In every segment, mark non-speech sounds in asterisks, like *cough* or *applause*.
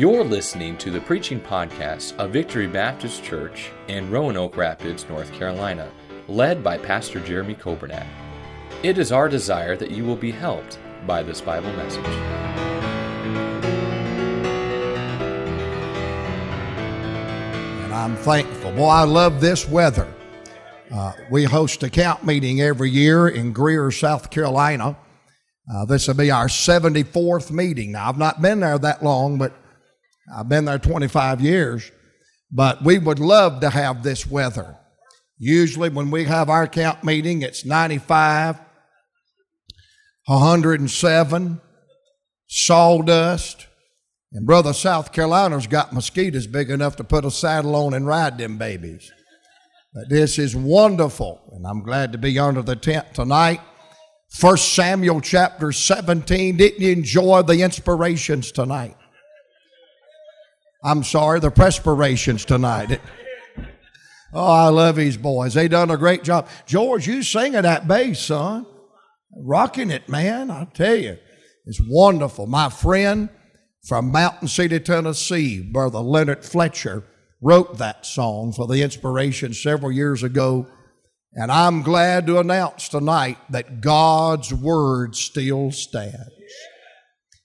You're listening to the preaching podcast of Victory Baptist Church in Roanoke Rapids, North Carolina, led by Pastor Jeremy Coburnack. It is our desire that you will be helped by this Bible message. And I'm thankful. Boy, I love this weather. Uh, we host a camp meeting every year in Greer, South Carolina. Uh, this will be our 74th meeting. Now, I've not been there that long, but I've been there 25 years. But we would love to have this weather. Usually, when we have our camp meeting, it's 95, 107, sawdust. And brother, South Carolina's got mosquitoes big enough to put a saddle on and ride them babies. But this is wonderful, and I'm glad to be under the tent tonight. First Samuel chapter 17. Didn't you enjoy the inspirations tonight? I'm sorry, the perspirations tonight. oh, I love these boys. They done a great job. George, you singing that bass, son. Rocking it, man. I tell you. It's wonderful. My friend from Mountain City, Tennessee, Brother Leonard Fletcher, wrote that song for the inspiration several years ago. And I'm glad to announce tonight that God's word still stands.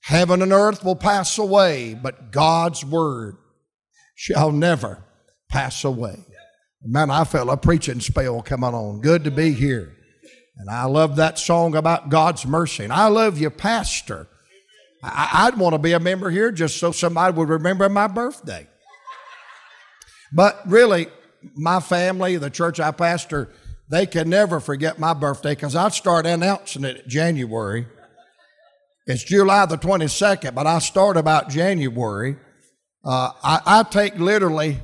Heaven and earth will pass away, but God's word shall never pass away. Man, I felt a preaching spell coming on. Good to be here. And I love that song about God's mercy. And I love you, Pastor. I, would want to be a member here just so somebody would remember my birthday. But really, my family, the church I pastor, they can never forget my birthday because I'd start announcing it in January. It's July the 22nd, but I start about January. Uh, I, I take literally,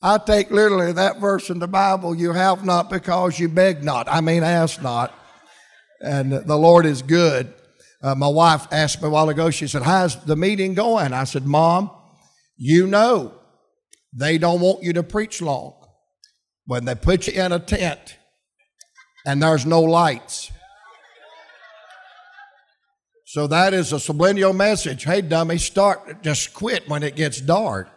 I take literally that verse in the Bible, you have not because you beg not. I mean, ask not. And the Lord is good. Uh, my wife asked me a while ago, she said, How's the meeting going? I said, Mom, you know they don't want you to preach long. When they put you in a tent and there's no lights. So that is a subliminal message. Hey, dummy, start, just quit when it gets dark.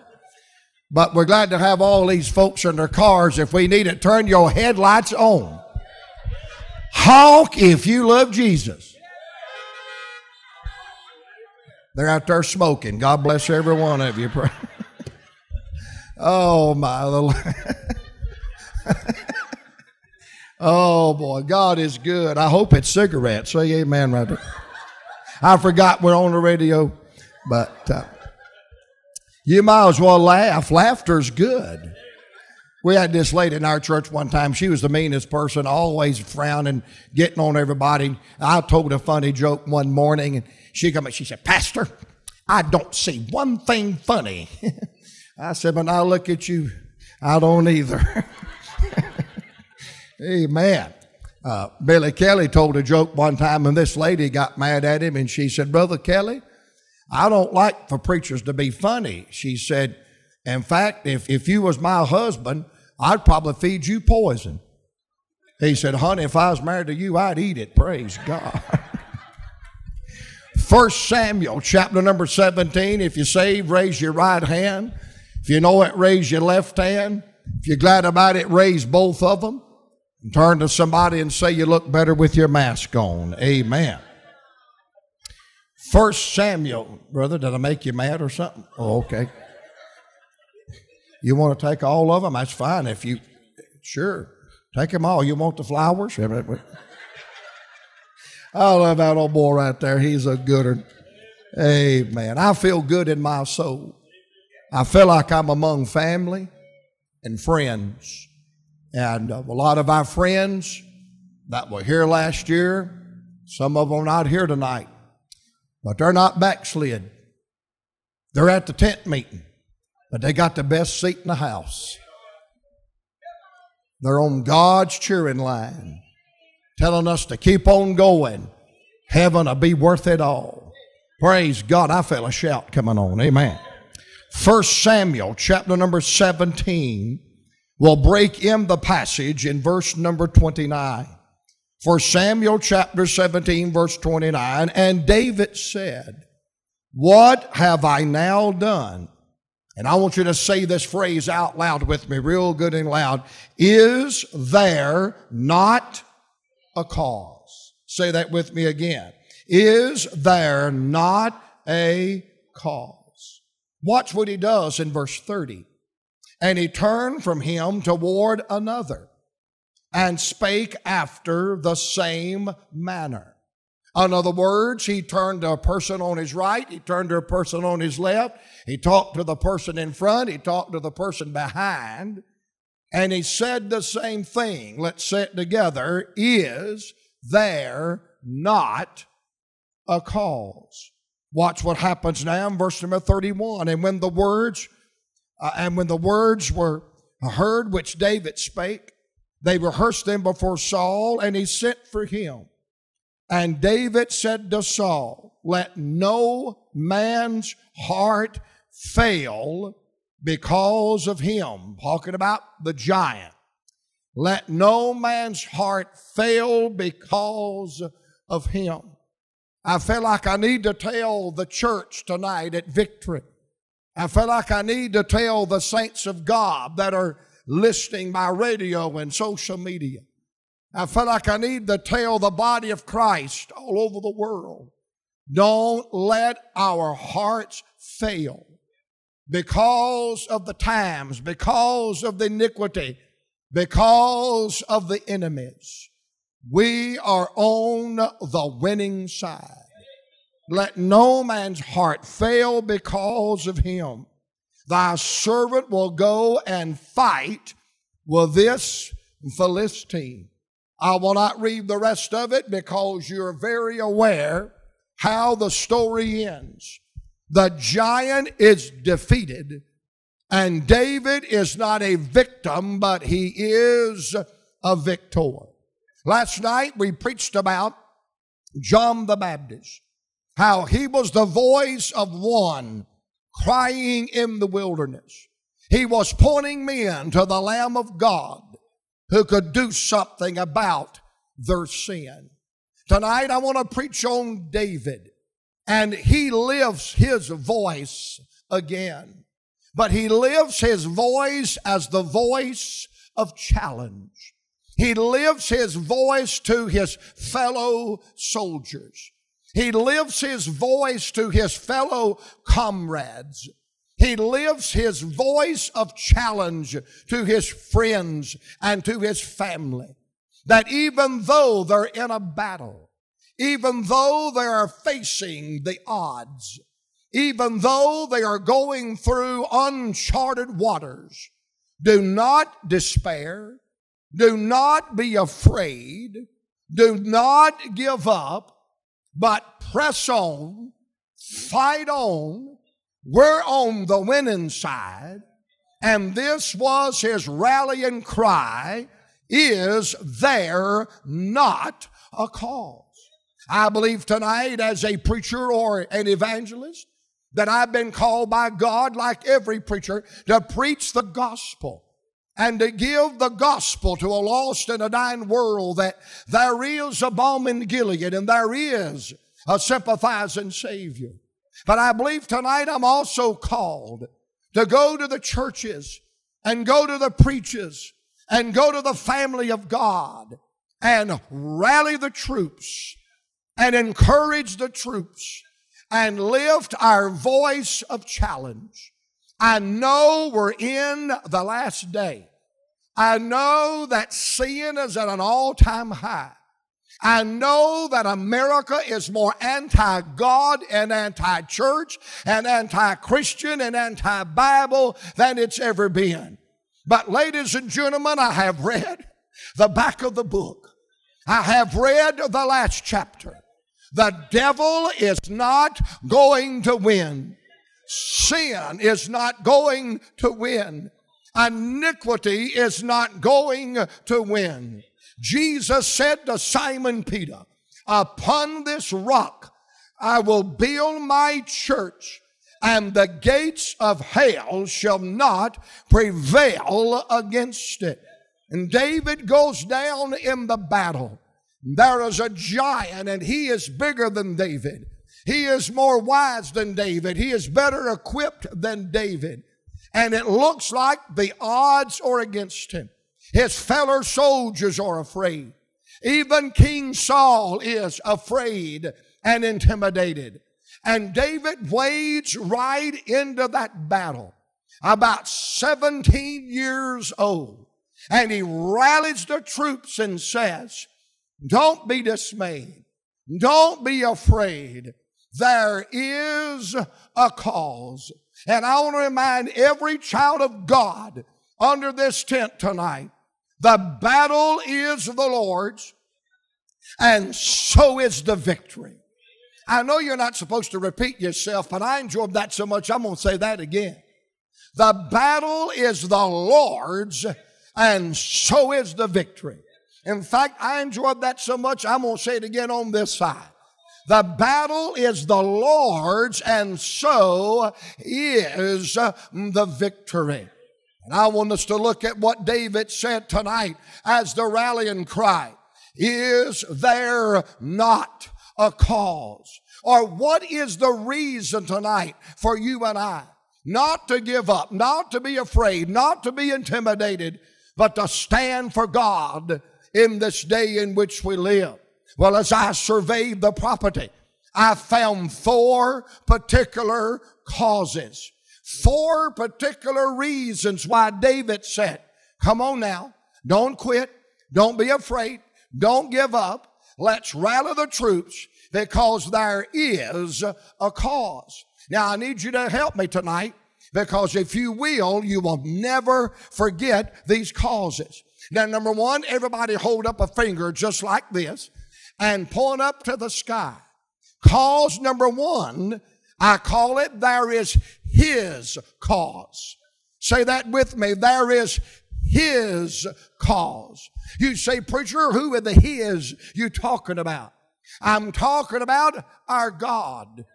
But we're glad to have all these folks in their cars. If we need it, turn your headlights on. Honk if you love Jesus. They're out there smoking. God bless every one of you. *laughs* Oh, my *laughs* oh, boy. God is good. I hope it's cigarettes. Say amen right there. I forgot we're on the radio, but uh, you might as well laugh. Laughter's good. We had this lady in our church one time. She was the meanest person, always frowning, getting on everybody. I told a funny joke one morning, and she come and she said, Pastor, I don't see one thing funny. *laughs* I said, but I look at you. I don't either. *laughs* Amen. Uh, Billy Kelly told a joke one time, and this lady got mad at him, and she said, Brother Kelly, I don't like for preachers to be funny. She said, In fact, if, if you was my husband, I'd probably feed you poison. He said, Honey, if I was married to you, I'd eat it. Praise God. *laughs* First Samuel, chapter number 17. If you save, raise your right hand. If you know it, raise your left hand. If you're glad about it, raise both of them. And turn to somebody and say you look better with your mask on. Amen. First Samuel, brother, did I make you mad or something? Oh, okay. You want to take all of them? That's fine. If you, sure, take them all. You want the flowers? I love that old boy right there. He's a gooder. Amen. I feel good in my soul. I feel like I'm among family and friends. And uh, a lot of our friends that were here last year, some of them are not here tonight, but they're not backslid. They're at the tent meeting, but they got the best seat in the house. They're on God's cheering line, telling us to keep on going. Heaven will be worth it all. Praise God. I felt a shout coming on. Amen. First Samuel chapter number 17 will break in the passage in verse number 29. For Samuel chapter 17 verse 29, and David said, What have I now done? And I want you to say this phrase out loud with me, real good and loud. Is there not a cause? Say that with me again. Is there not a cause? Watch what he does in verse 30. And he turned from him toward another and spake after the same manner. In other words, he turned to a person on his right, he turned to a person on his left, he talked to the person in front, he talked to the person behind, and he said the same thing. Let's say it together. Is there not a cause? Watch what happens now in verse number 31. And when the words, uh, and when the words were heard which David spake, they rehearsed them before Saul, and he sent for him. And David said to Saul, Let no man's heart fail because of him. Talking about the giant. Let no man's heart fail because of him. I feel like I need to tell the church tonight at Victory. I feel like I need to tell the saints of God that are listening by radio and social media. I feel like I need to tell the body of Christ all over the world don't let our hearts fail because of the times, because of the iniquity, because of the enemies. We are on the winning side. Let no man's heart fail because of him. Thy servant will go and fight with this Philistine. I will not read the rest of it because you're very aware how the story ends. The giant is defeated, and David is not a victim, but he is a victor. Last night we preached about John the Baptist, how he was the voice of one crying in the wilderness. He was pointing men to the Lamb of God who could do something about their sin. Tonight I want to preach on David and he lives his voice again. But he lives his voice as the voice of challenge. He lives his voice to his fellow soldiers. He lifts his voice to his fellow comrades. He lifts his voice of challenge to his friends and to his family. That even though they're in a battle, even though they are facing the odds, even though they are going through uncharted waters, do not despair. Do not be afraid. Do not give up but press on, fight on. We're on the winning side. And this was his rallying cry Is there not a cause? I believe tonight, as a preacher or an evangelist, that I've been called by God, like every preacher, to preach the gospel and to give the gospel to a lost and a dying world that there is a balm in Gilead and there is a sympathizing Savior. But I believe tonight I'm also called to go to the churches and go to the preachers and go to the family of God and rally the troops and encourage the troops and lift our voice of challenge I know we're in the last day. I know that sin is at an all time high. I know that America is more anti God and anti church and anti Christian and anti Bible than it's ever been. But, ladies and gentlemen, I have read the back of the book. I have read the last chapter. The devil is not going to win. Sin is not going to win. Iniquity is not going to win. Jesus said to Simon Peter, Upon this rock I will build my church, and the gates of hell shall not prevail against it. And David goes down in the battle. There is a giant, and he is bigger than David. He is more wise than David. He is better equipped than David. And it looks like the odds are against him. His fellow soldiers are afraid. Even King Saul is afraid and intimidated. And David wades right into that battle, about 17 years old. And he rallies the troops and says, Don't be dismayed. Don't be afraid. There is a cause. And I want to remind every child of God under this tent tonight the battle is the Lord's, and so is the victory. I know you're not supposed to repeat yourself, but I enjoyed that so much, I'm going to say that again. The battle is the Lord's, and so is the victory. In fact, I enjoyed that so much, I'm going to say it again on this side. The battle is the Lord's, and so is uh, the victory. And I want us to look at what David said tonight as the rallying cry. Is there not a cause? Or what is the reason tonight for you and I not to give up, not to be afraid, not to be intimidated, but to stand for God in this day in which we live? Well, as I surveyed the property, I found four particular causes, four particular reasons why David said, Come on now, don't quit, don't be afraid, don't give up. Let's rally the troops because there is a cause. Now, I need you to help me tonight because if you will, you will never forget these causes. Now, number one, everybody hold up a finger just like this and point up to the sky. Cause number one, I call it there is His cause. Say that with me. There is His cause. You say, preacher, who are the His you talking about? I'm talking about our God,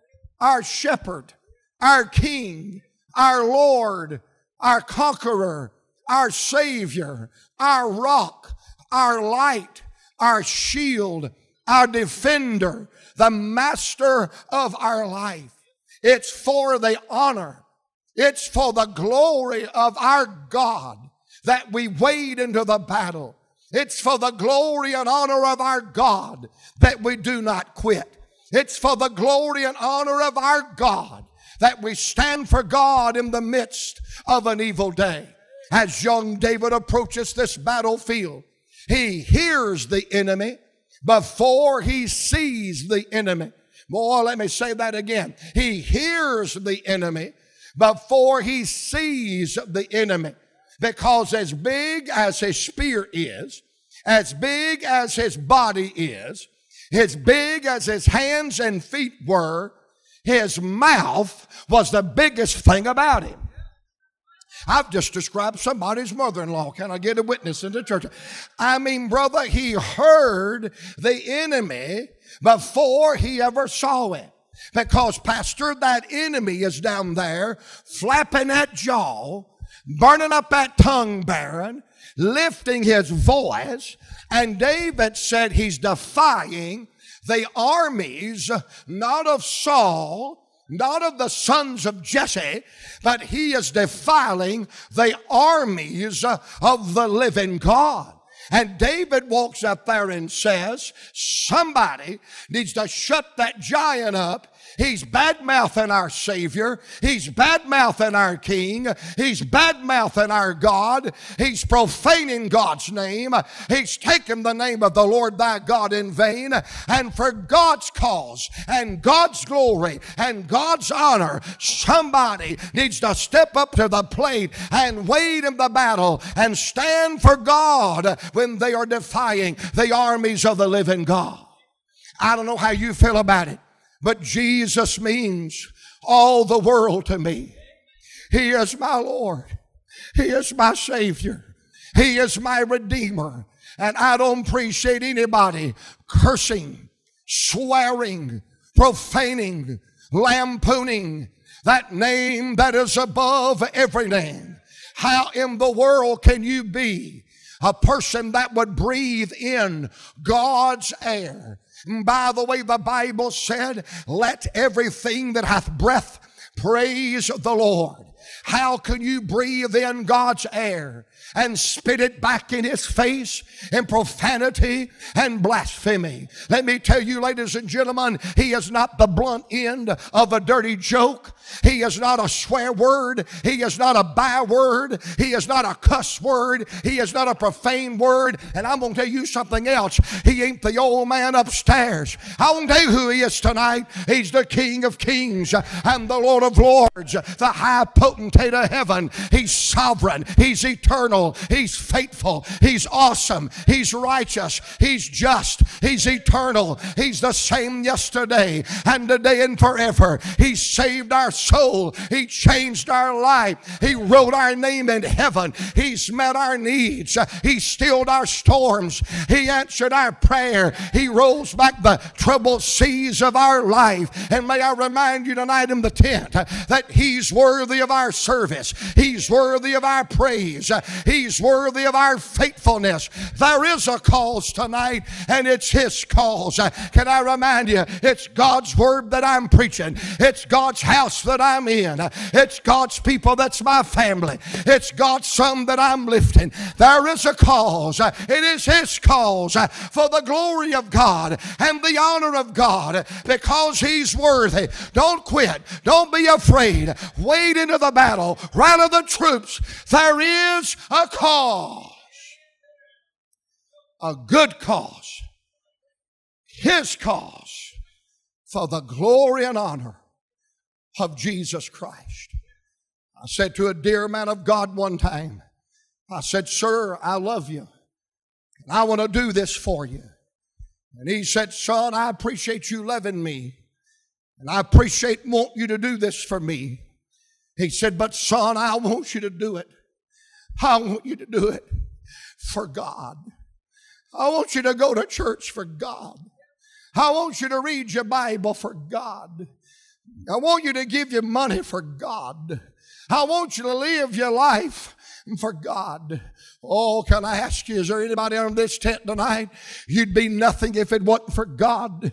our shepherd, our King, our Lord, our conqueror, our Savior, our rock, our light, our shield, our defender, the master of our life. It's for the honor. It's for the glory of our God that we wade into the battle. It's for the glory and honor of our God that we do not quit. It's for the glory and honor of our God that we stand for God in the midst of an evil day. As young David approaches this battlefield, he hears the enemy before he sees the enemy. Boy, let me say that again. He hears the enemy before he sees the enemy. Because as big as his spear is, as big as his body is, as big as his hands and feet were, his mouth was the biggest thing about him. I've just described somebody's mother in law. Can I get a witness in the church? I mean, brother, he heard the enemy before he ever saw it. Because, Pastor, that enemy is down there flapping that jaw, burning up that tongue barren, lifting his voice. And David said he's defying the armies, not of Saul, not of the sons of Jesse, but he is defiling the armies uh, of the living God. And David walks up there and says, somebody needs to shut that giant up He's bad mouthing our Savior. He's bad mouthing our King. He's bad mouthing our God. He's profaning God's name. He's taken the name of the Lord thy God in vain. And for God's cause and God's glory and God's honor, somebody needs to step up to the plate and wade in the battle and stand for God when they are defying the armies of the living God. I don't know how you feel about it. But Jesus means all the world to me. He is my Lord. He is my Savior. He is my Redeemer. And I don't appreciate anybody cursing, swearing, profaning, lampooning that name that is above every name. How in the world can you be a person that would breathe in God's air. By the way, the Bible said, let everything that hath breath praise the Lord. How can you breathe in God's air and spit it back in his face in profanity and blasphemy? Let me tell you, ladies and gentlemen, he is not the blunt end of a dirty joke. He is not a swear word. He is not a byword. He is not a cuss word. He is not a profane word. And I'm going to tell you something else. He ain't the old man upstairs. I want to tell you who he is tonight. He's the King of kings and the Lord of lords, the high potentate of heaven. He's sovereign. He's eternal. He's faithful. He's awesome. He's righteous. He's just. He's eternal. He's the same yesterday and today and forever. He saved our soul. He changed our life. He wrote our name in heaven. He's met our needs. He stilled our storms. He answered our prayer. He rolls back the troubled seas of our life. And may I remind you tonight in the tent that He's worthy of our service. He's worthy of our praise. He's worthy of our faithfulness. There is a cause tonight, and it's His cause. Can I remind you, it's God's word that I'm preaching. It's God's house that I'm in. It's God's people that's my family. It's God's son that I'm lifting. There is a cause. It is His cause for the glory of God and the honor of God because He's worthy. Don't quit. Don't be afraid. Wade into the battle. Rally the troops. There is a cause. A good cause. His cause for the glory and honor of Jesus Christ. I said to a dear man of God one time, I said, Sir, I love you. And I want to do this for you. And he said, Son, I appreciate you loving me. And I appreciate want you to do this for me. He said, But son, I want you to do it. I want you to do it for God. I want you to go to church for God. I want you to read your Bible for God. I want you to give your money for God. I want you to live your life for God. Oh, can I ask you, is there anybody on this tent tonight? You'd be nothing if it wasn't for God.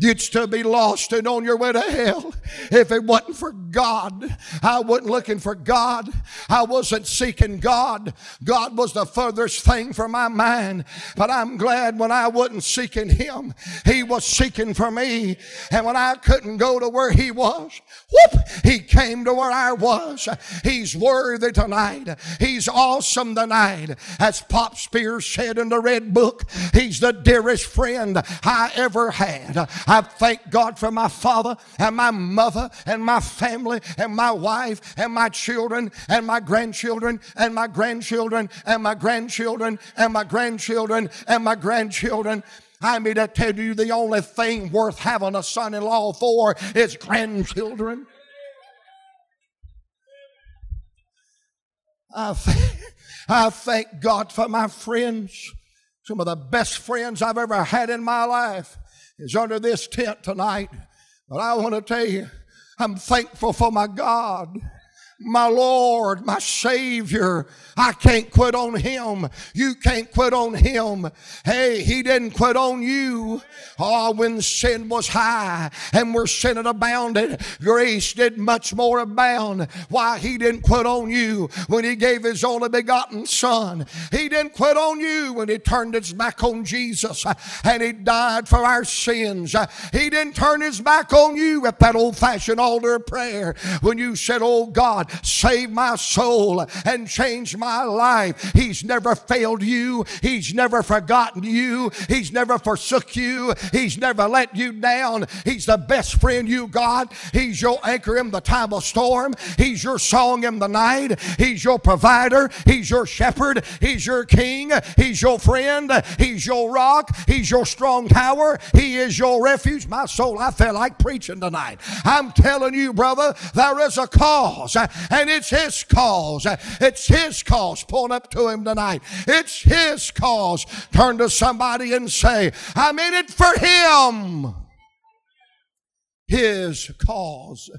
You'd still be lost and on your way to hell if it wasn't for God. I wasn't looking for God. I wasn't seeking God. God was the furthest thing from my mind. But I'm glad when I wasn't seeking Him, He was seeking for me. And when I couldn't go to where He was, whoop, He came to where I was. He's worthy tonight. He's awesome tonight. As Pop Spears said in the Red Book, He's the dearest friend I ever had. I thank God for my father and my mother and my family and my wife and my children and my grandchildren and my grandchildren and my grandchildren and my grandchildren and my grandchildren. I mean to tell you the only thing worth having a son in law for is grandchildren. I, I thank God for my friends, some of the best friends I've ever had in my life is under this tent tonight. But I want to tell you, I'm thankful for my God my Lord, my Savior. I can't quit on Him. You can't quit on Him. Hey, He didn't quit on you. Oh, when sin was high and where sin had abounded, grace did much more abound. Why? He didn't quit on you when He gave His only begotten Son. He didn't quit on you when He turned His back on Jesus and He died for our sins. He didn't turn His back on you at that old fashioned altar prayer when you said, Oh God, Save my soul and change my life. He's never failed you. He's never forgotten you. He's never forsook you. He's never let you down. He's the best friend you got. He's your anchor in the time of storm. He's your song in the night. He's your provider. He's your shepherd. He's your king. He's your friend. He's your rock. He's your strong tower. He is your refuge. My soul, I feel like preaching tonight. I'm telling you, brother, there is a cause and it's His cause. It's His cause. Point up to Him tonight. It's His cause. Turn to somebody and say, I'm in it for Him. His cause.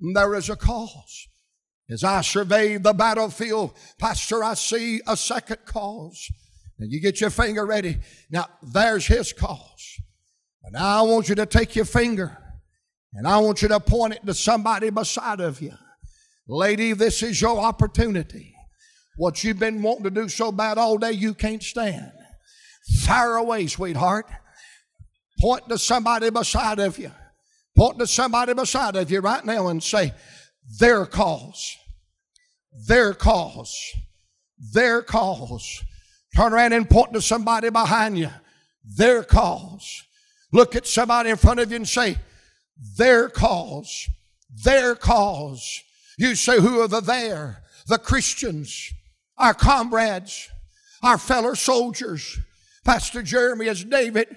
There is a cause. As I survey the battlefield, Pastor, I see a second cause. And you get your finger ready. Now, there's his cause. And I want you to take your finger and I want you to point it to somebody beside of you. Lady, this is your opportunity. What you've been wanting to do so bad all day, you can't stand. Fire away, sweetheart. Point to somebody beside of you. Point to somebody beside of you right now and say, their cause, their cause, their cause. Turn around and point to somebody behind you, their cause. Look at somebody in front of you and say, their cause, their cause. You say, who are the there? The Christians, our comrades, our fellow soldiers. Pastor Jeremy, as David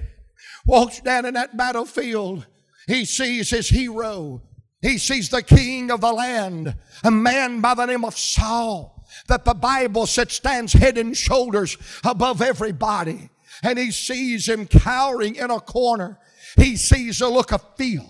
walks down in that battlefield, he sees his hero. He sees the king of the land, a man by the name of Saul, that the Bible said stands head and shoulders above everybody. And he sees him cowering in a corner. He sees the look of fear.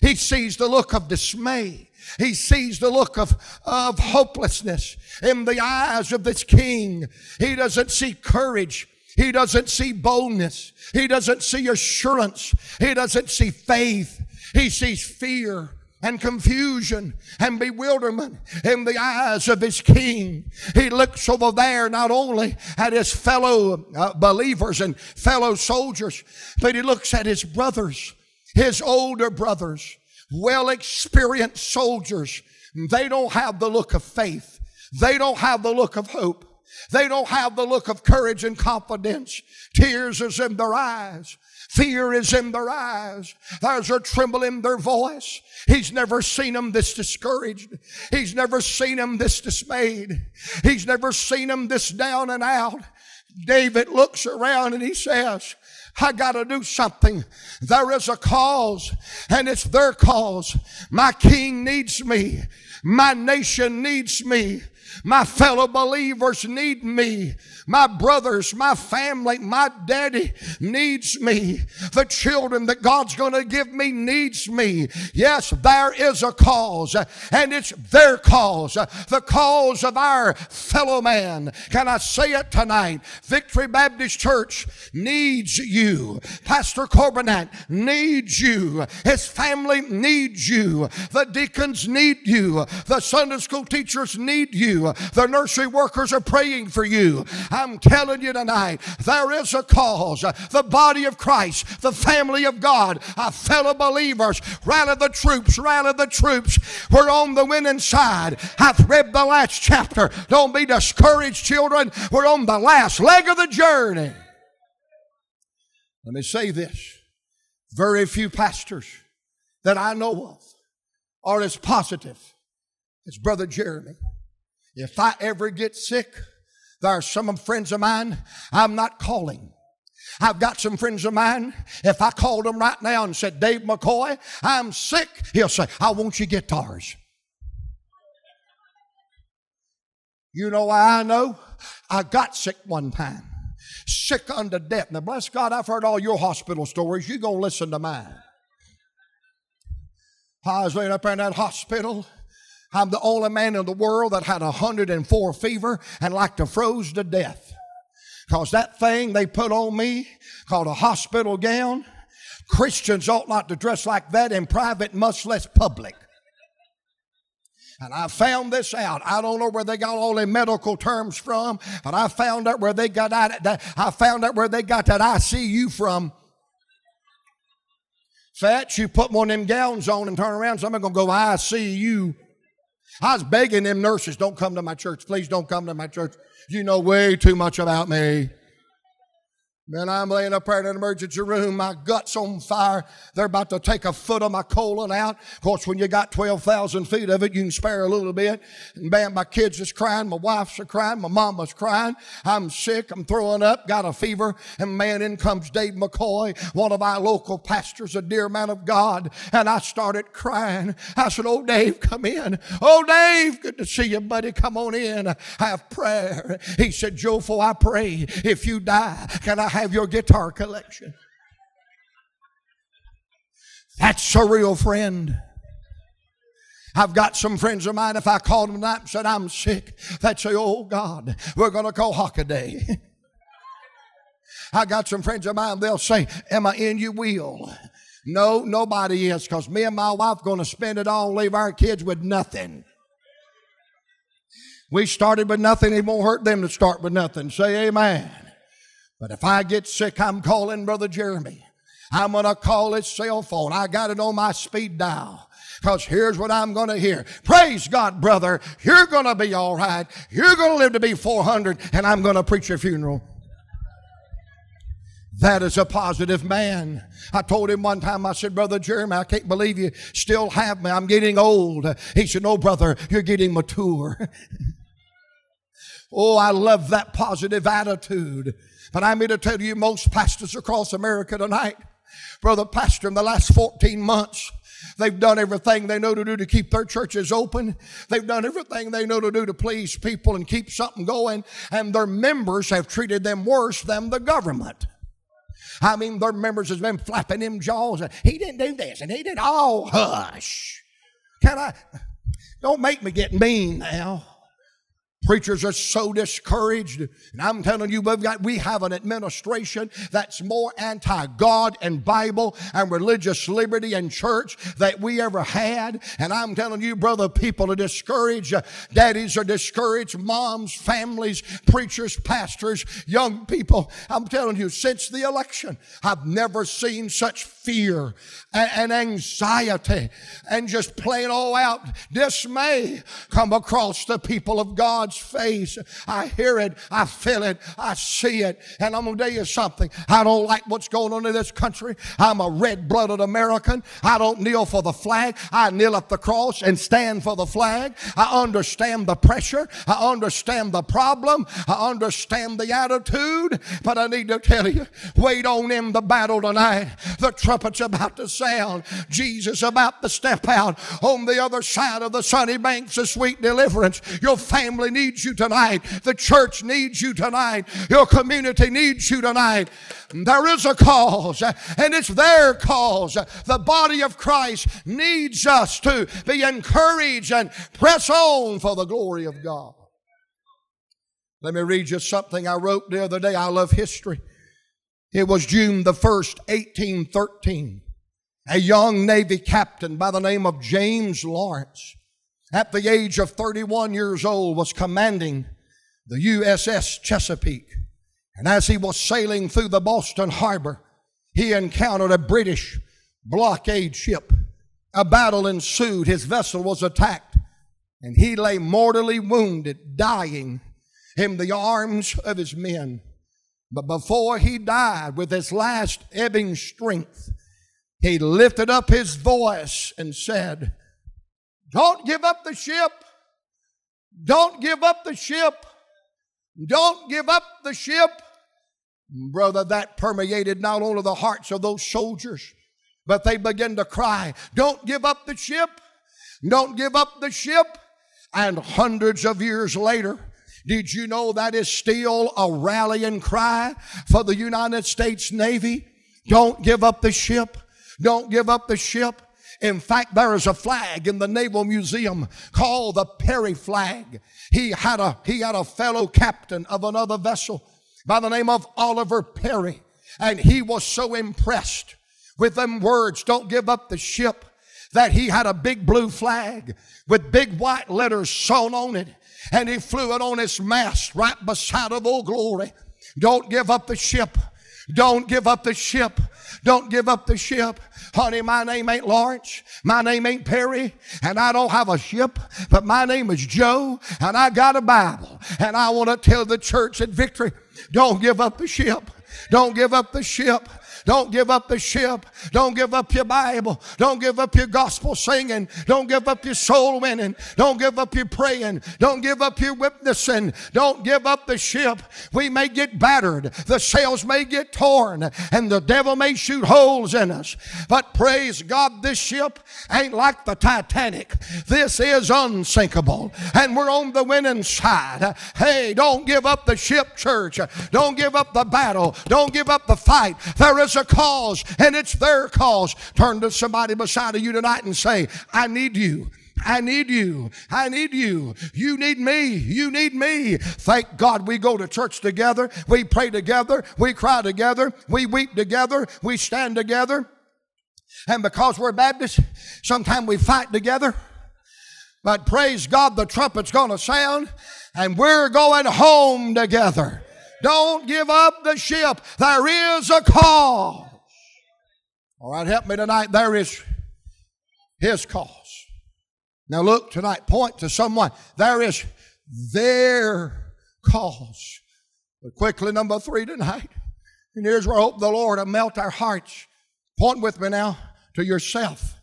He sees the look of dismay. He sees the look of, of hopelessness in the eyes of this king. He doesn't see courage. He doesn't see boldness. He doesn't see assurance. He doesn't see faith. He sees fear and confusion and bewilderment in the eyes of his king. He looks over there not only at his fellow uh, believers and fellow soldiers, but he looks at his brothers his older brothers, well experienced soldiers, they don't have the look of faith. They don't have the look of hope. They don't have the look of courage and confidence. Tears is in their eyes. Fear is in their eyes. There's a tremble in their voice. He's never seen them this discouraged. He's never seen them this dismayed. He's never seen them this down and out. David looks around and he says, I got to do something. There is a cause, and it's their cause. My king needs me. My nation needs me. My fellow believers need me. My brothers, my family, my daddy needs me. The children that God's going to give me needs me. Yes, there is a cause and it's their cause. The cause of our fellow man. Can I say it tonight? Victory Baptist Church needs you. Pastor Corbinat needs you. His family needs you. The deacons need you. The Sunday school teachers need you. The nursery workers are praying for you. I'm telling you tonight, there is a cause. The body of Christ, the family of God, our fellow believers, rally the troops, rally the troops. We're on the winning side. I've read the last chapter. Don't be discouraged, children. We're on the last leg of the journey. Let me say this. Very few pastors that I know of are as positive as Brother Jeremy. If I ever get sick, there are some friends of mine I'm not calling. I've got some friends of mine. If I called them right now and said, Dave McCoy, I'm sick, he'll say, I want your guitars. You know why I know? I got sick one time. Sick unto death. Now, bless God, I've heard all your hospital stories. you going to listen to mine. I was laying up in that hospital I'm the only man in the world that had a 104 fever and like to froze to death. Cause that thing they put on me called a hospital gown, Christians ought not to dress like that in private, much less public. And I found this out. I don't know where they got all the medical terms from, but I found out where they got that. I found out where they got that ICU from. Fat, you put one of them gowns on and turn around, somebody's gonna go ICU. I was begging them nurses, don't come to my church. Please don't come to my church. You know way too much about me. Man, I'm laying up there in an emergency room, my gut's on fire. They're about to take a foot of my colon out. Of course, when you got 12,000 feet of it, you can spare a little bit. And bam, my kids is crying, my wife's are crying, my mama's crying. I'm sick, I'm throwing up, got a fever. And man, in comes Dave McCoy, one of our local pastors, a dear man of God. And I started crying. I said, Oh, Dave, come in. Oh, Dave, good to see you, buddy. Come on in. Have prayer. He said, Jofo, I pray if you die, can I have your guitar collection. That's a real friend. I've got some friends of mine, if I called them tonight and said, I'm sick, they'd say, Oh God, we're going to call Hockaday. I got some friends of mine, they'll say, Am I in you will? No, nobody is, because me and my wife going to spend it all, leave our kids with nothing. We started with nothing, it won't hurt them to start with nothing. Say amen. But if I get sick, I'm calling Brother Jeremy. I'm going to call his cell phone. I got it on my speed dial. Because here's what I'm going to hear. Praise God, brother. You're going to be all right. You're going to live to be 400, and I'm going to preach your funeral. That is a positive man. I told him one time, I said, Brother Jeremy, I can't believe you still have me. I'm getting old. He said, No, brother, you're getting mature. *laughs* oh, I love that positive attitude. But I'm here to tell you, most pastors across America tonight, Brother Pastor, in the last 14 months, They've done everything they know to do to keep their churches open. They've done everything they know to do to please people and keep something going. And their members have treated them worse than the government. I mean, their members has been flapping them jaws. He didn't do this and he did. Oh, hush. Can I? Don't make me get mean now. Preachers are so discouraged. And I'm telling you, we've got, we have an administration that's more anti-God and Bible and religious liberty and church that we ever had. And I'm telling you, brother, people are discouraged. Daddies are discouraged. Moms, families, preachers, pastors, young people. I'm telling you, since the election, I've never seen such fear and, anxiety and just plain all out dismay come across the people of God's face. I hear it, I feel it, I see it. And I'm going to tell you something. I don't like what's going on in this country. I'm a red blooded American. I don't kneel for the flag. I kneel at the cross and stand for the flag. I understand the pressure. I understand the problem. I understand the attitude. But I need to tell you, wait on in the battle tonight. The trumpet's about to sound. Jesus about to step out on the other side of the sunny banks of sweet deliverance. Your family needs you tonight. The church needs you tonight. Your community needs you tonight. There is a cause, and it's their cause. The body of Christ needs us to be encouraged and press on for the glory of God. Let me read you something I wrote the other day. I love history. It was June the 1st, 1813. A young Navy captain by the name of James Lawrence, at the age of 31 years old, was commanding the USS Chesapeake. And as he was sailing through the Boston harbor, he encountered a British blockade ship. A battle ensued. His vessel was attacked, and he lay mortally wounded, dying in the arms of his men. But before he died with his last ebbing strength, he lifted up his voice and said, Don't give up the ship. Don't give up the ship. Don't give up the ship. Brother, that permeated not only the hearts of those soldiers, but they began to cry, Don't give up the ship. Don't give up the ship. And hundreds of years later, did you know that is still a rallying cry for the United States Navy? Don't give up the ship. Don't give up the ship. In fact, there is a flag in the Naval Museum called the Perry flag. He had a, he had a fellow captain of another vessel by the name of Oliver Perry. And he was so impressed with them words, don't give up the ship, that he had a big blue flag with big white letters sewn on it and he flew it on his mast right beside of Old Glory. Don't give up the ship. Don't give up the ship. Don't give up the ship. Honey, my name ain't Lawrence. My name ain't Perry. And I don't have a ship, but my name is Joe. And I got a Bible. And I want to tell the church at victory don't give up the ship. Don't give up the ship. Don't give up the ship. Don't give up your Bible. Don't give up your gospel singing. Don't give up your soul winning. Don't give up your praying. Don't give up your witnessing. Don't give up the ship. We may get battered. The sails may get torn and the devil may shoot holes in us. But praise God, this ship ain't like the Titanic. This is unsinkable and we're on the winning side. Hey, don't give up the ship, church. Don't give up the battle. Don't give up the fight. There is a cause and it's their cause. Turn to somebody beside of you tonight and say, I need you I need you. I need you. You need me. You need me. Thank God we go to church together. We pray together. We cry together. We weep together. We stand together. And because we're Baptists, sometimes we fight together. But praise God, the trumpet's going to sound and we're going home together. Don't give up the ship. There is a cause. All right, help me tonight. There is his cause. Now look tonight, point to someone. There is their cause. But quickly, number three tonight. And here's where I hope the Lord will melt our hearts. Point with me now to yourself.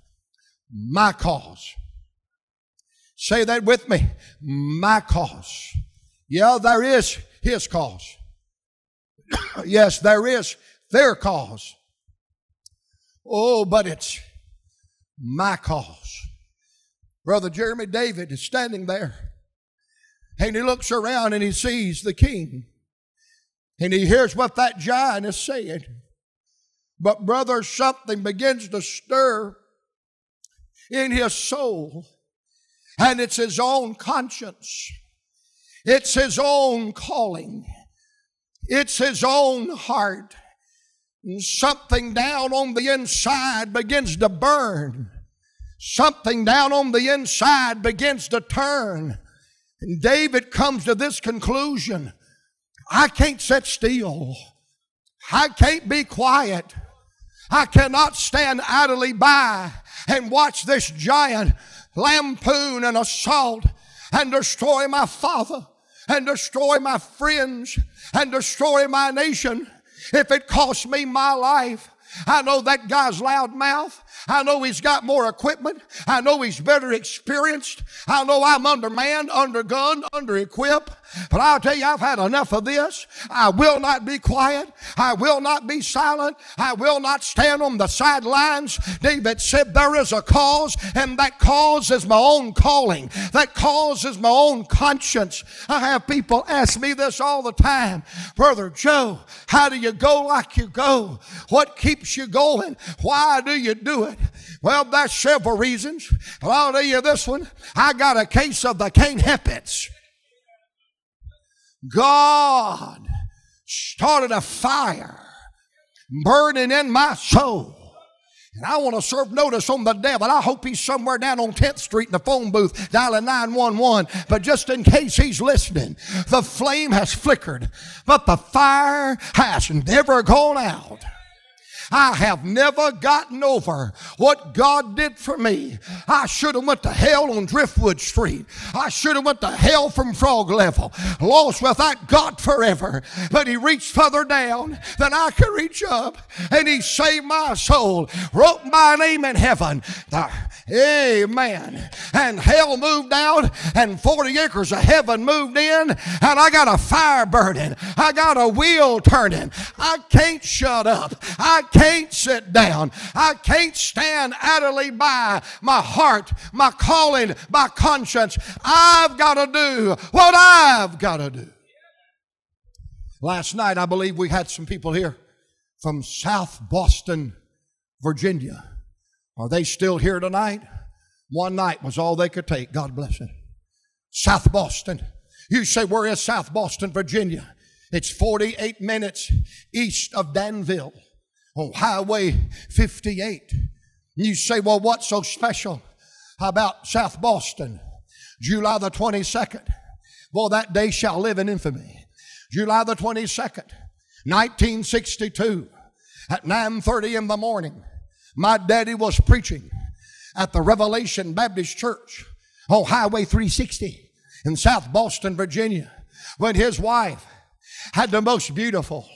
My cause. Say that with me. My cause. Yeah, there is his cause. *coughs* yes, there is their cause. Oh, but it's my cause. Brother Jeremy David is standing there and he looks around and he sees the king and he hears what that giant is saying. But, brother, something begins to stir in his soul and it's his own conscience. It's his own calling. It's his own heart. Something down on the inside begins to burn. Something down on the inside begins to turn. And David comes to this conclusion I can't sit still. I can't be quiet. I cannot stand idly by and watch this giant lampoon and assault and destroy my father and destroy my friends and destroy my nation if it costs me my life. I know that guy's loud mouth. I know he's got more equipment. I know he's better experienced. I know I'm undermanned, undergunned, under equipped. But I'll tell you, I've had enough of this. I will not be quiet. I will not be silent. I will not stand on the sidelines. David said, There is a cause, and that cause is my own calling. That cause is my own conscience. I have people ask me this all the time Brother Joe, how do you go like you go? What keeps you going? Why do you do it? Well, there's several reasons. But I'll tell you this one. I got a case of the can't help it. God started a fire burning in my soul. And I want to serve notice on the devil. I hope he's somewhere down on 10th Street in the phone booth dialing 911. But just in case he's listening, the flame has flickered, but the fire has never gone out. I have never gotten over what God did for me. I should have went to hell on Driftwood Street. I should have went to hell from frog level, lost without God forever. But he reached further down than I could reach up, and he saved my soul, wrote my name in heaven. Amen. And hell moved out, and 40 acres of heaven moved in, and I got a fire burning. I got a wheel turning. I can't shut up. I can't sit down. I can't stand idly by my heart, my calling, my conscience. I've got to do what I've got to do. Last night, I believe we had some people here from South Boston, Virginia. Are they still here tonight? One night was all they could take. God bless it. South Boston. You say, where is South Boston, Virginia? It's 48 minutes east of Danville on Highway 58. You say, well, what's so special about South Boston? July the 22nd. Well, that day shall live in infamy. July the 22nd, 1962, at 9.30 in the morning, my daddy was preaching at the Revelation Baptist Church on Highway 360 in South Boston, Virginia, when his wife had the most beautiful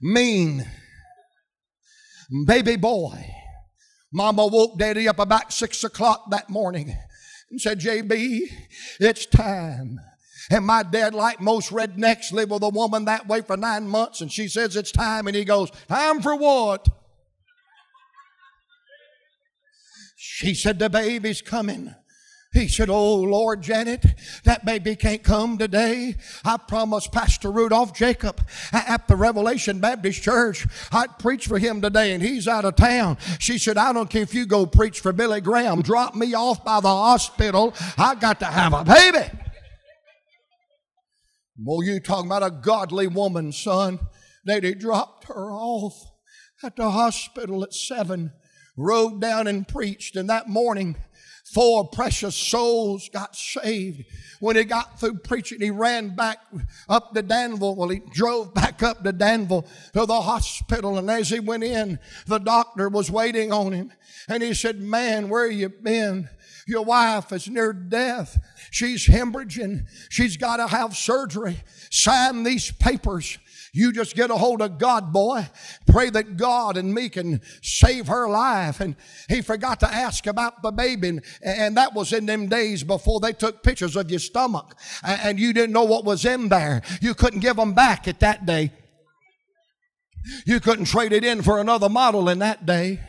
mean baby boy. Mama woke daddy up about six o'clock that morning and said, JB, it's time. And my dad, like most rednecks, lived with a woman that way for nine months, and she says it's time, and he goes, Time for what? She said, The baby's coming. He said, Oh Lord Janet, that baby can't come today. I promised Pastor Rudolph Jacob at the Revelation Baptist Church I'd preach for him today and he's out of town. She said, I don't care if you go preach for Billy Graham. Drop me off by the hospital. I got to have a baby. Boy, you talking about a godly woman, son. Lady dropped her off at the hospital at seven, rode down and preached, and that morning Four precious souls got saved. When he got through preaching, he ran back up to Danville. Well, he drove back up to Danville to the hospital. And as he went in, the doctor was waiting on him. And he said, Man, where you been? Your wife is near death. She's hemorrhaging. She's got to have surgery. Sign these papers. You just get a hold of God, boy. Pray that God and me can save her life. And he forgot to ask about the baby. And that was in them days before they took pictures of your stomach. And you didn't know what was in there. You couldn't give them back at that day. You couldn't trade it in for another model in that day.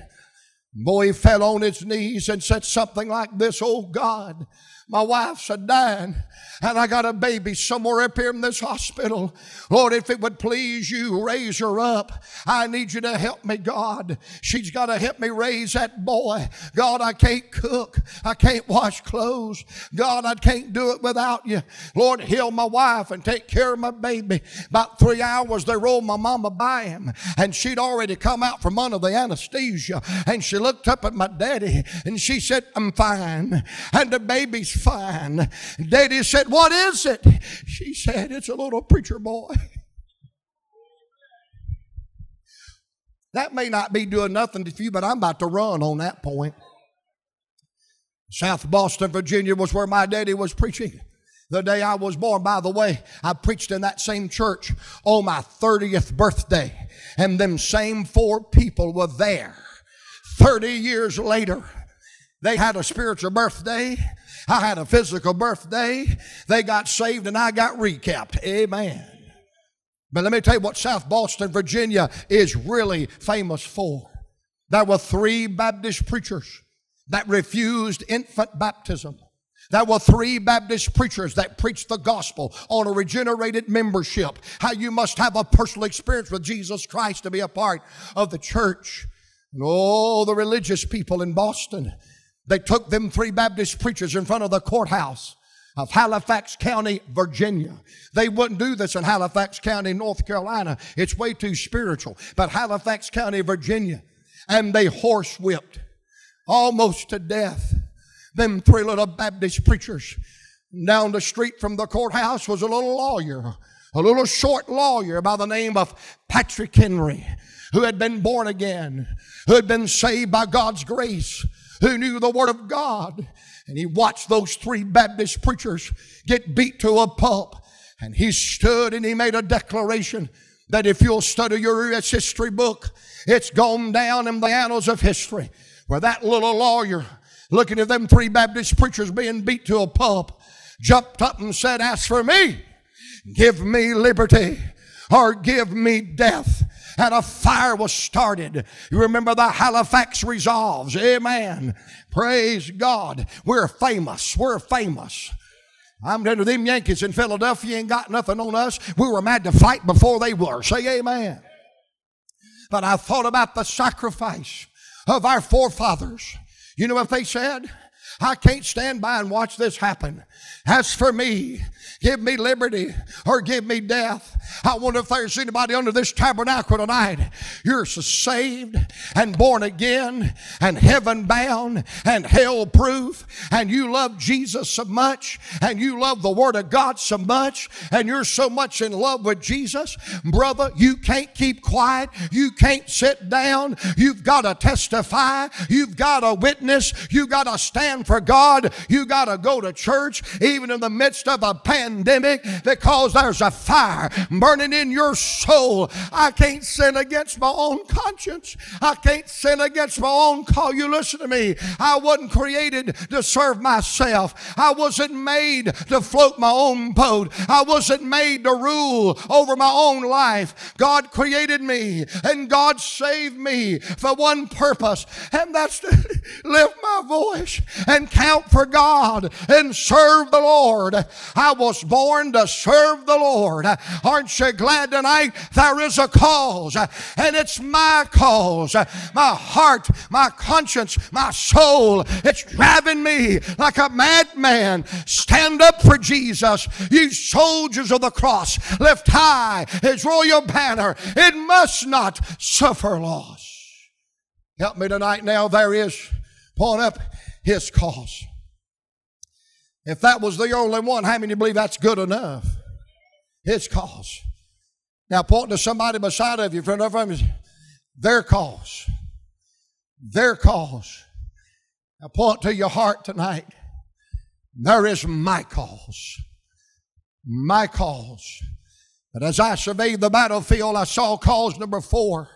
Boy, fell on his knees and said something like this, Oh God, my wife's a dying and I got a baby somewhere up here in this hospital. Lord, if it would please you, raise her up. I need you to help me, God. She's got to help me raise that boy. God, I can't cook. I can't wash clothes. God, I can't do it without you. Lord, heal my wife and take care of my baby. About three hours, they rolled my mama by him, and she'd already come out from under the anesthesia. And she looked up at my daddy and she said, I'm fine. And the baby's fine. Daddy said, What is it? She said, It's a little preacher boy. That may not be doing nothing to you, but I'm about to run on that point. South Boston, Virginia was where my daddy was preaching the day I was born. By the way, I preached in that same church on my 30th birthday, and them same four people were there 30 years later. They had a spiritual birthday. I had a physical birthday. They got saved and I got recapped. Amen. But let me tell you what South Boston, Virginia is really famous for. There were three Baptist preachers that refused infant baptism. There were three Baptist preachers that preached the gospel on a regenerated membership. How you must have a personal experience with Jesus Christ to be a part of the church. And all the religious people in Boston, they took them three Baptist preachers in front of the courthouse of Halifax County, Virginia. They wouldn't do this in Halifax County, North Carolina. It's way too spiritual. But Halifax County, Virginia. And they horsewhipped almost to death them three little Baptist preachers. Down the street from the courthouse was a little lawyer, a little short lawyer by the name of Patrick Henry, who had been born again, who had been saved by God's grace who knew the Word of God. And he watched those three Baptist preachers get beat to a pulp. And he stood and he made a declaration that if you'll study your US history book, it's gone down in the annals of history where that little lawyer, looking at them three Baptist preachers being beat to a pulp, jumped up and said, As for me, give me liberty or give me death and a fire was started. You remember the Halifax Resolves. Amen. Praise God. We're famous. We're famous. I'm telling you, them Yankees in Philadelphia ain't got nothing on us. We were mad to fight before they were. Say amen. But I thought about the sacrifice of our forefathers. You know what they said? I can't stand by and watch this happen. As for me, give me liberty or give me death. I wonder if there's anybody under this tabernacle tonight. You're saved and born again and heaven bound and hell proof and you love Jesus so much and you love the Word of God so much and you're so much in love with Jesus. Brother, you can't keep quiet. You can't sit down. You've got to testify. You've got to witness. You've got to stand for God. You've got to go to church even in the midst of a pandemic because there's a fire burning in your soul. I can't sin against my own conscience. I can't sin against my own call. You listen to me. I wasn't created to serve myself. I wasn't made to float my own boat. I wasn't made to rule over my own life. God created me and God saved me for one purpose, and that's to *laughs* lift my voice and count for God and serve the Lord. I was born to serve the Lord. Aren't you glad tonight there is a cause and it's my cause. My heart, my conscience, my soul, it's driving me like a madman. Stand up for Jesus. You soldiers of the cross, lift high his royal banner. It must not suffer loss. Help me tonight now. There is, point up his cause. If that was the only one, how many believe that's good enough? His cause. Now point to somebody beside of you, friend of them, their cause. Their cause. Now point to your heart tonight. There is my cause. My cause. But as I surveyed the battlefield, I saw cause number four.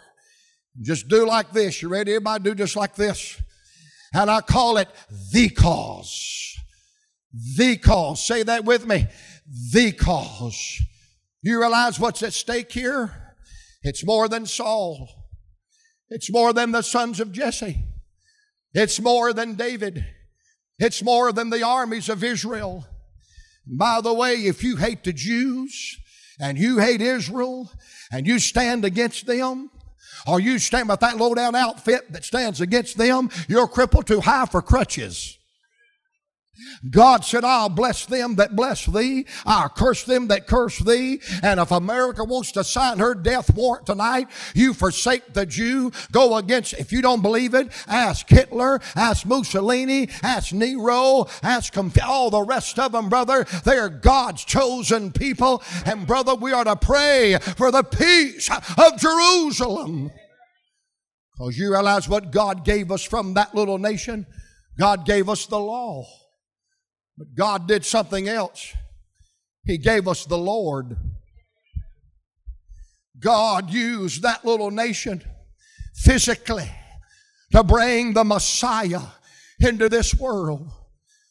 Just do like this. You ready? Everybody do just like this. And I call it the cause. The cause. Say that with me. The cause. You realize what's at stake here? It's more than Saul. It's more than the sons of Jesse. It's more than David. It's more than the armies of Israel. By the way, if you hate the Jews and you hate Israel and you stand against them, or you stand with that low down outfit that stands against them, you're crippled too high for crutches. God said, I'll bless them that bless thee. I'll curse them that curse thee. And if America wants to sign her death warrant tonight, you forsake the Jew, go against, if you don't believe it, ask Hitler, ask Mussolini, ask Nero, ask all the rest of them, brother. They are God's chosen people. And brother, we are to pray for the peace of Jerusalem. Because you realize what God gave us from that little nation? God gave us the law. But God did something else. He gave us the Lord. God used that little nation physically to bring the Messiah into this world.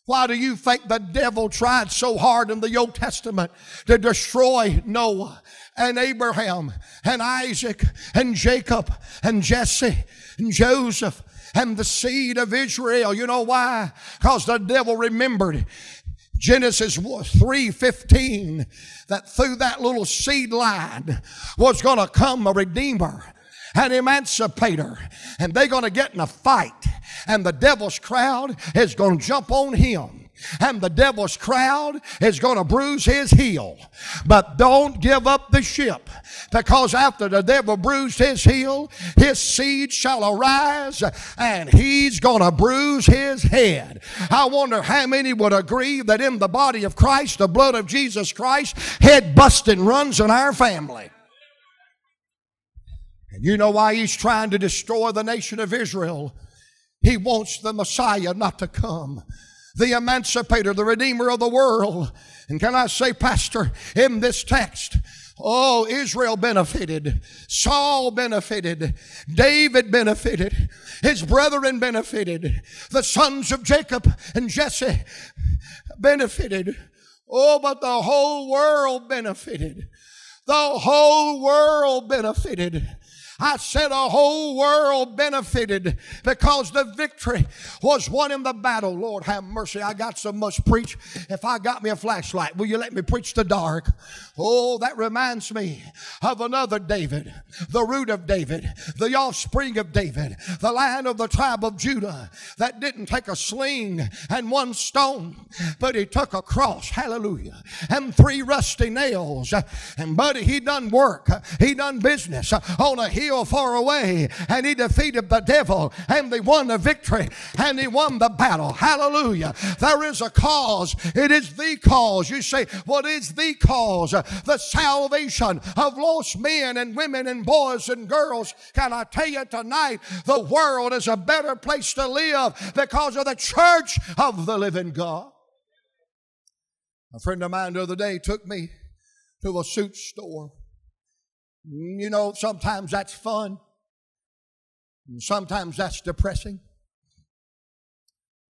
Why do you think the devil tried so hard in the Old Testament to destroy Noah and Abraham and Isaac and Jacob and Jesse and Joseph and the seed of Israel. You know why? Because the devil remembered Genesis 3:15 that through that little seed line was going to come a redeemer an emancipator and they're going to get in a fight and the devil's crowd is going to jump on him and the devil's crowd is going to bruise his heel. But don't give up the ship because after the devil bruised his heel, his seed shall arise and he's going to bruise his head. I wonder how many would agree that in the body of Christ, the blood of Jesus Christ, head busting runs in our family. And you know why he's trying to destroy the nation of Israel? He wants the Messiah not to come the emancipator, the redeemer of the world. And can I say, Pastor, in this text, Oh, Israel benefited. Saul benefited. David benefited. His brethren benefited. The sons of Jacob and Jesse benefited. Oh, but the whole world benefited. The whole world benefited. I said a whole world benefited because the victory was won in the battle. Lord have mercy. I got so much preach. If I got me a flashlight, will you let me preach the dark? Oh, that reminds me of another David, the root of David, the offspring of David, the lion of the tribe of Judah that didn't take a sling and one stone, but he took a cross, hallelujah, and three rusty nails. And buddy, he done work, he done business on a hill hill far away and he defeated the devil and they won the victory and he won the battle. Hallelujah. There is a cause. It is the cause. You say, what is the cause? The salvation of lost men and women and boys and girls. Can I tell you tonight, the world is a better place to live because of the church of the living God. A friend of mine the other day took me to a suit store. You know, sometimes that's fun, and sometimes that's depressing.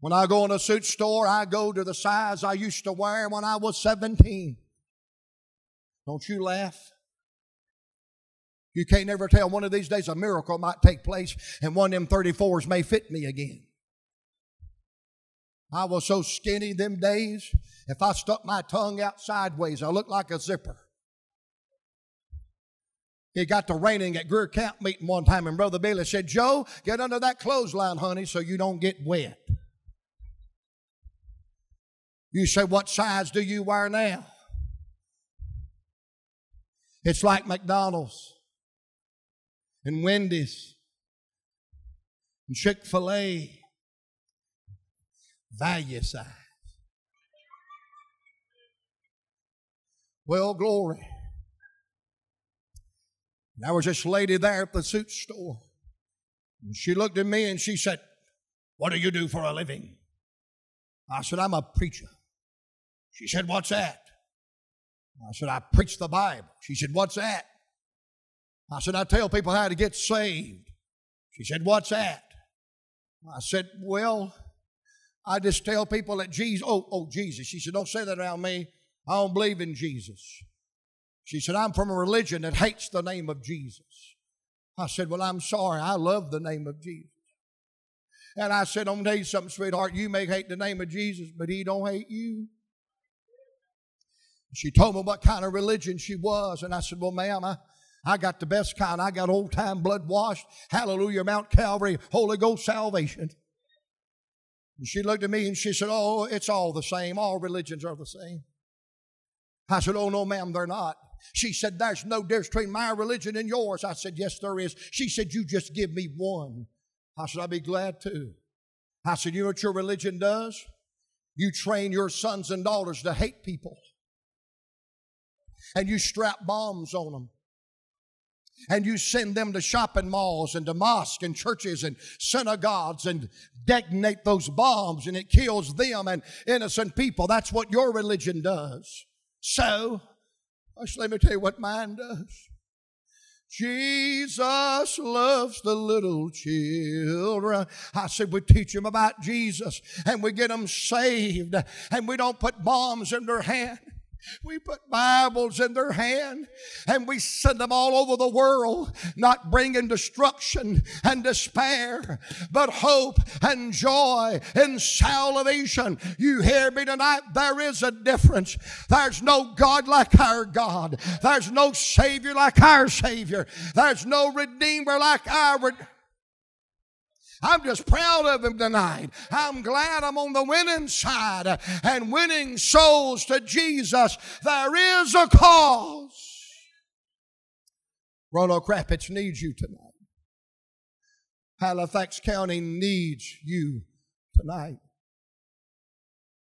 When I go in a suit store, I go to the size I used to wear when I was 17. Don't you laugh? You can't never tell. One of these days, a miracle might take place, and one of them 34s may fit me again. I was so skinny them days. If I stuck my tongue out sideways, I looked like a zipper. It got to raining at Greer Camp meeting one time, and Brother Billy said, Joe, get under that clothesline, honey, so you don't get wet. You say, What size do you wear now? It's like McDonald's and Wendy's and Chick fil A. Value size. Well, glory. There was this lady there at the suit store. And she looked at me and she said, What do you do for a living? I said, I'm a preacher. She said, What's that? I said, I preach the Bible. She said, What's that? I said, I tell people how to get saved. She said, What's that? I said, Well, I just tell people that Jesus, oh, oh, Jesus. She said, Don't say that around me. I don't believe in Jesus. She said, I'm from a religion that hates the name of Jesus. I said, Well, I'm sorry. I love the name of Jesus. And I said, I'm gonna tell you something, sweetheart. You may hate the name of Jesus, but he don't hate you. She told me what kind of religion she was, and I said, Well, ma'am, I, I got the best kind. I got old time blood washed, hallelujah, Mount Calvary, Holy Ghost salvation. And she looked at me and she said, Oh, it's all the same. All religions are the same. I said, Oh, no, ma'am, they're not. She said, There's no difference between my religion and yours. I said, Yes, there is. She said, You just give me one. I said, I'd be glad to. I said, You know what your religion does? You train your sons and daughters to hate people. And you strap bombs on them. And you send them to shopping malls and to mosques and churches and synagogues and detonate those bombs and it kills them and innocent people. That's what your religion does. So, let me tell you what mine does. Jesus loves the little children. I said, we teach them about Jesus and we get them saved and we don't put bombs in their hand. We put Bibles in their hand and we send them all over the world, not bringing destruction and despair, but hope and joy and salvation. You hear me tonight? There is a difference. There's no God like our God. There's no Savior like our Savior. There's no Redeemer like our Redeemer. I'm just proud of him tonight. I'm glad I'm on the winning side and winning souls to Jesus. There is a cause. Roanoke Rapids needs you tonight. Halifax County needs you tonight.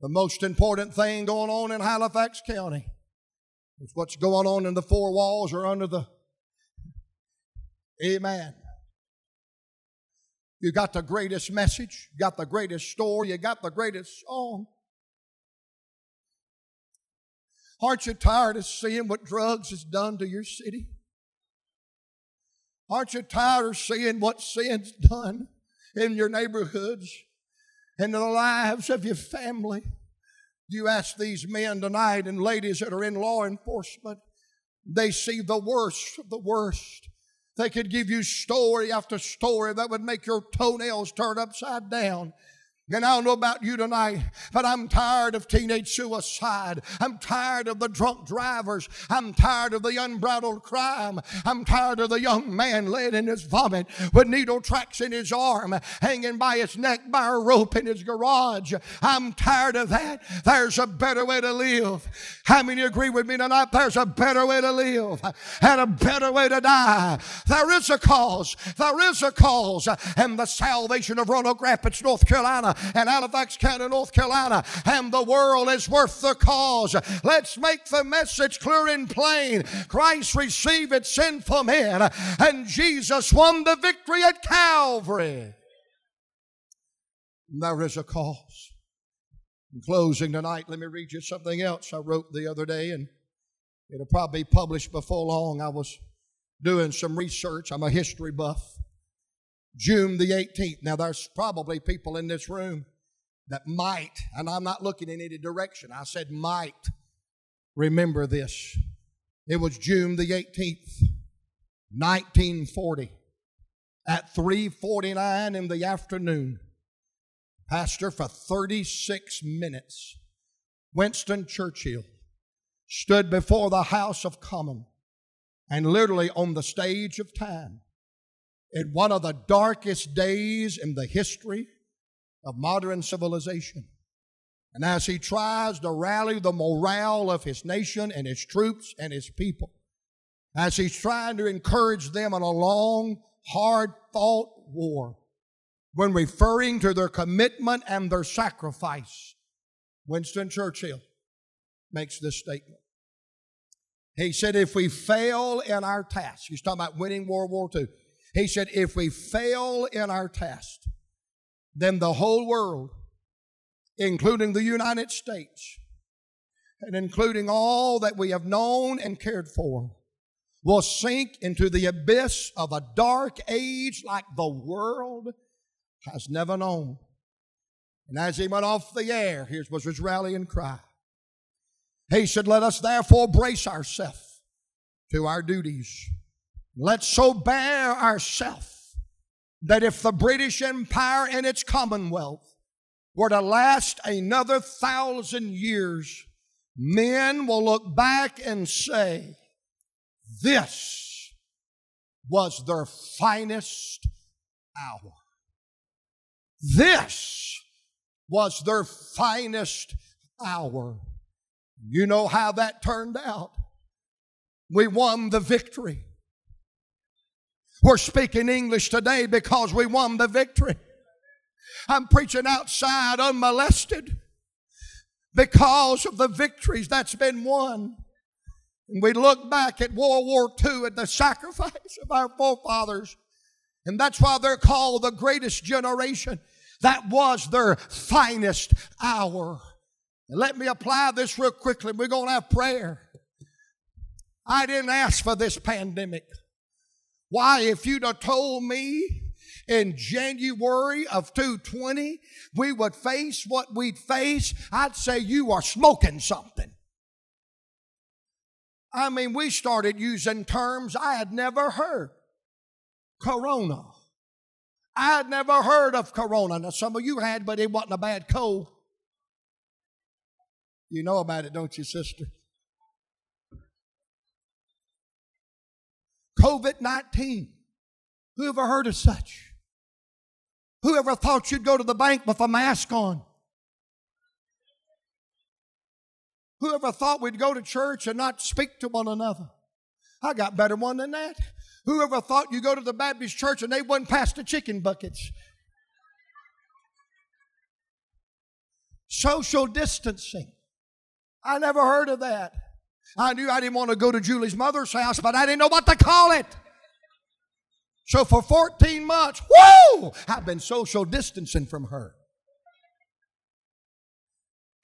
The most important thing going on in Halifax County is what's going on in the four walls or under the. Amen. You got the greatest message, you got the greatest story, you got the greatest song. Aren't you tired of seeing what drugs has done to your city? Aren't you tired of seeing what sin's done in your neighborhoods and in the lives of your family? You ask these men tonight and ladies that are in law enforcement, they see the worst of the worst. They could give you story after story that would make your toenails turn upside down. And I don't know about you tonight, but I'm tired of teenage suicide. I'm tired of the drunk drivers. I'm tired of the unbridled crime. I'm tired of the young man laying in his vomit with needle tracks in his arm, hanging by his neck by a rope in his garage. I'm tired of that. There's a better way to live. How many agree with me tonight? There's a better way to live and a better way to die. There is a cause. There is a cause. And the salvation of Roanoke Rapids, North Carolina and Halifax County, North Carolina, and the world is worth the cause. Let's make the message clear and plain. Christ received its sinful men, and Jesus won the victory at Calvary. There is a cause. In closing tonight, let me read you something else I wrote the other day, and it'll probably be published before long. I was doing some research. I'm a history buff. June the 18th. Now, there's probably people in this room that might, and I'm not looking in any direction, I said might remember this. It was June the 18th, 1940, at 3:49 in the afternoon. Pastor, for 36 minutes, Winston Churchill stood before the House of Commons and literally on the stage of time in one of the darkest days in the history of modern civilization. And as he tries to rally the morale of his nation and his troops and his people, as he's trying to encourage them in a long, hard fought war, when referring to their commitment and their sacrifice, Winston Churchill makes this statement. He said, if we fail in our task, he's talking about winning World War II. He said, if we fail in our task, then the whole world, including the United States, and including all that we have known and cared for, will sink into the abyss of a dark age like the world has never known. And as he went off the air, here was his rallying cry. He said, Let us therefore brace ourselves to our duties. Let's so bear ourselves that if the British Empire and its Commonwealth were to last another thousand years, men will look back and say, This was their finest hour. This was their finest hour. You know how that turned out. We won the victory. We're speaking English today because we won the victory. I'm preaching outside unmolested because of the victories that's been won. And we look back at World War II and the sacrifice of our forefathers. And that's why they're called the greatest generation. That was their finest hour. And let me apply this real quickly. We're going to have prayer. I didn't ask for this pandemic. Why, if you'd have told me in January of 220 we would face what we'd face, I'd say you are smoking something. I mean, we started using terms I had never heard. Corona. I had never heard of corona. Now, some of you had, but it wasn't a bad cold. You know about it, don't you, sister? COVID 19. Who ever heard of such? Who ever thought you'd go to the bank with a mask on? Who ever thought we'd go to church and not speak to one another? I got better one than that. Who ever thought you'd go to the Baptist church and they wouldn't pass the chicken buckets? Social distancing. I never heard of that. I knew I didn't want to go to Julie's mother's house, but I didn't know what to call it. So for 14 months, whoo, I've been social distancing from her.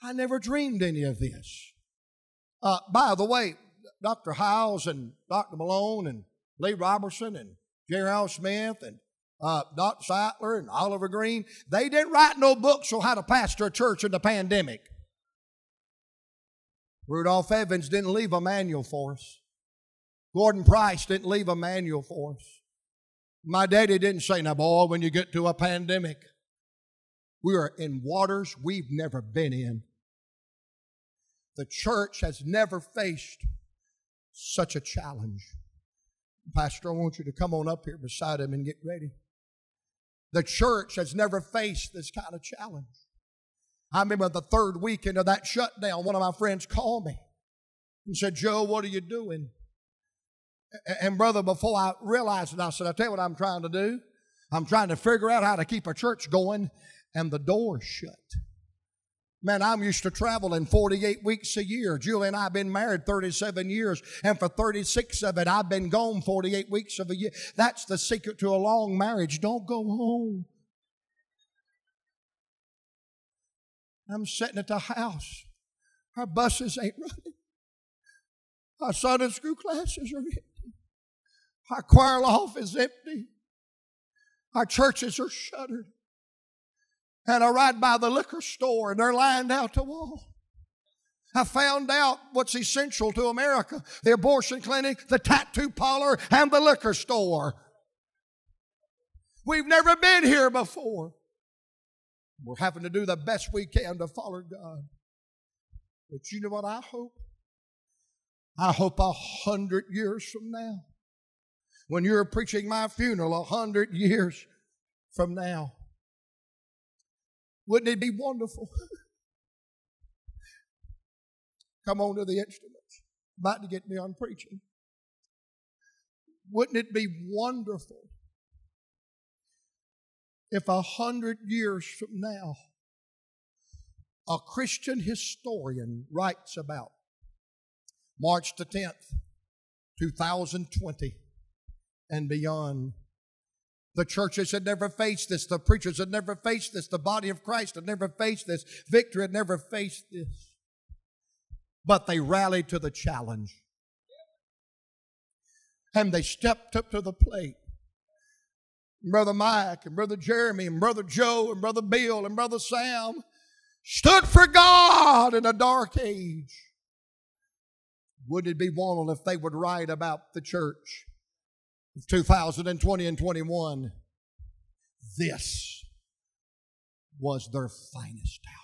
I never dreamed any of this. Uh, by the way, Dr. Hyles and Dr. Malone and Lee Roberson and Al Smith and uh, Dr. Sattler and Oliver Greene, they didn't write no books on how to pastor a church in the pandemic. Rudolph Evans didn't leave a manual for us. Gordon Price didn't leave a manual for us. My daddy didn't say, now, boy, when you get to a pandemic, we are in waters we've never been in. The church has never faced such a challenge. Pastor, I want you to come on up here beside him and get ready. The church has never faced this kind of challenge. I remember the third week into that shutdown, one of my friends called me and said, Joe, what are you doing? And brother, before I realized it, I said, I tell you what I'm trying to do. I'm trying to figure out how to keep a church going, and the door's shut. Man, I'm used to traveling 48 weeks a year. Julie and I have been married 37 years, and for 36 of it, I've been gone 48 weeks of a year. That's the secret to a long marriage. Don't go home. I'm sitting at the house. Our buses ain't running. Our Sunday school classes are empty. Our choir loft is empty. Our churches are shuttered. And I ride by the liquor store and they're lined out the wall. I found out what's essential to America the abortion clinic, the tattoo parlor, and the liquor store. We've never been here before. We're having to do the best we can to follow God. But you know what I hope? I hope a hundred years from now, when you're preaching my funeral, a hundred years from now, wouldn't it be wonderful? *laughs* Come on to the instruments. About to get me on preaching. Wouldn't it be wonderful if a hundred years from now, a Christian historian writes about March the 10th, 2020, and beyond. The churches had never faced this. The preachers had never faced this. The body of Christ had never faced this. Victory had never faced this. But they rallied to the challenge. And they stepped up to the plate. Brother Mike and Brother Jeremy and Brother Joe and Brother Bill and Brother Sam stood for God in a dark age. Wouldn't it be wonderful if they would write about the church of 2020 and 21? This was their finest hour.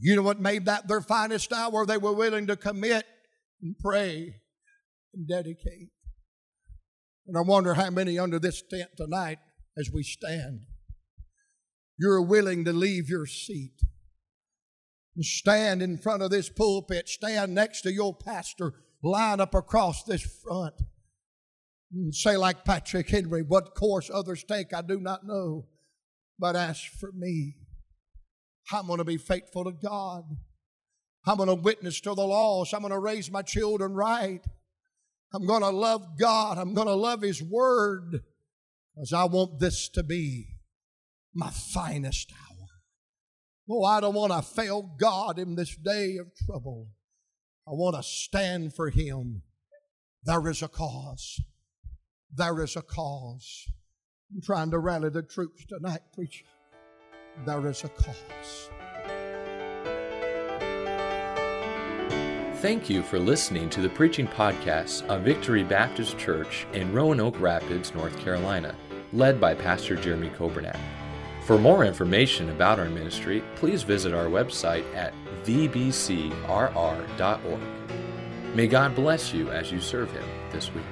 You know what made that their finest hour? They were willing to commit and pray and dedicate. And I wonder how many under this tent tonight, as we stand, you're willing to leave your seat and stand in front of this pulpit, stand next to your pastor, line up across this front, and say, like Patrick Henry, what course others take, I do not know, but as for me, I'm going to be faithful to God. I'm going to witness to the lost. I'm going to raise my children right. I'm going to love God. I'm going to love His Word because I want this to be my finest hour. Oh, I don't want to fail God in this day of trouble. I want to stand for Him. There is a cause. There is a cause. I'm trying to rally the troops tonight, preacher. There is a cause. Thank you for listening to the preaching podcast of Victory Baptist Church in Roanoke Rapids, North Carolina, led by Pastor Jeremy Coburnack. For more information about our ministry, please visit our website at vbcrr.org. May God bless you as you serve Him this week.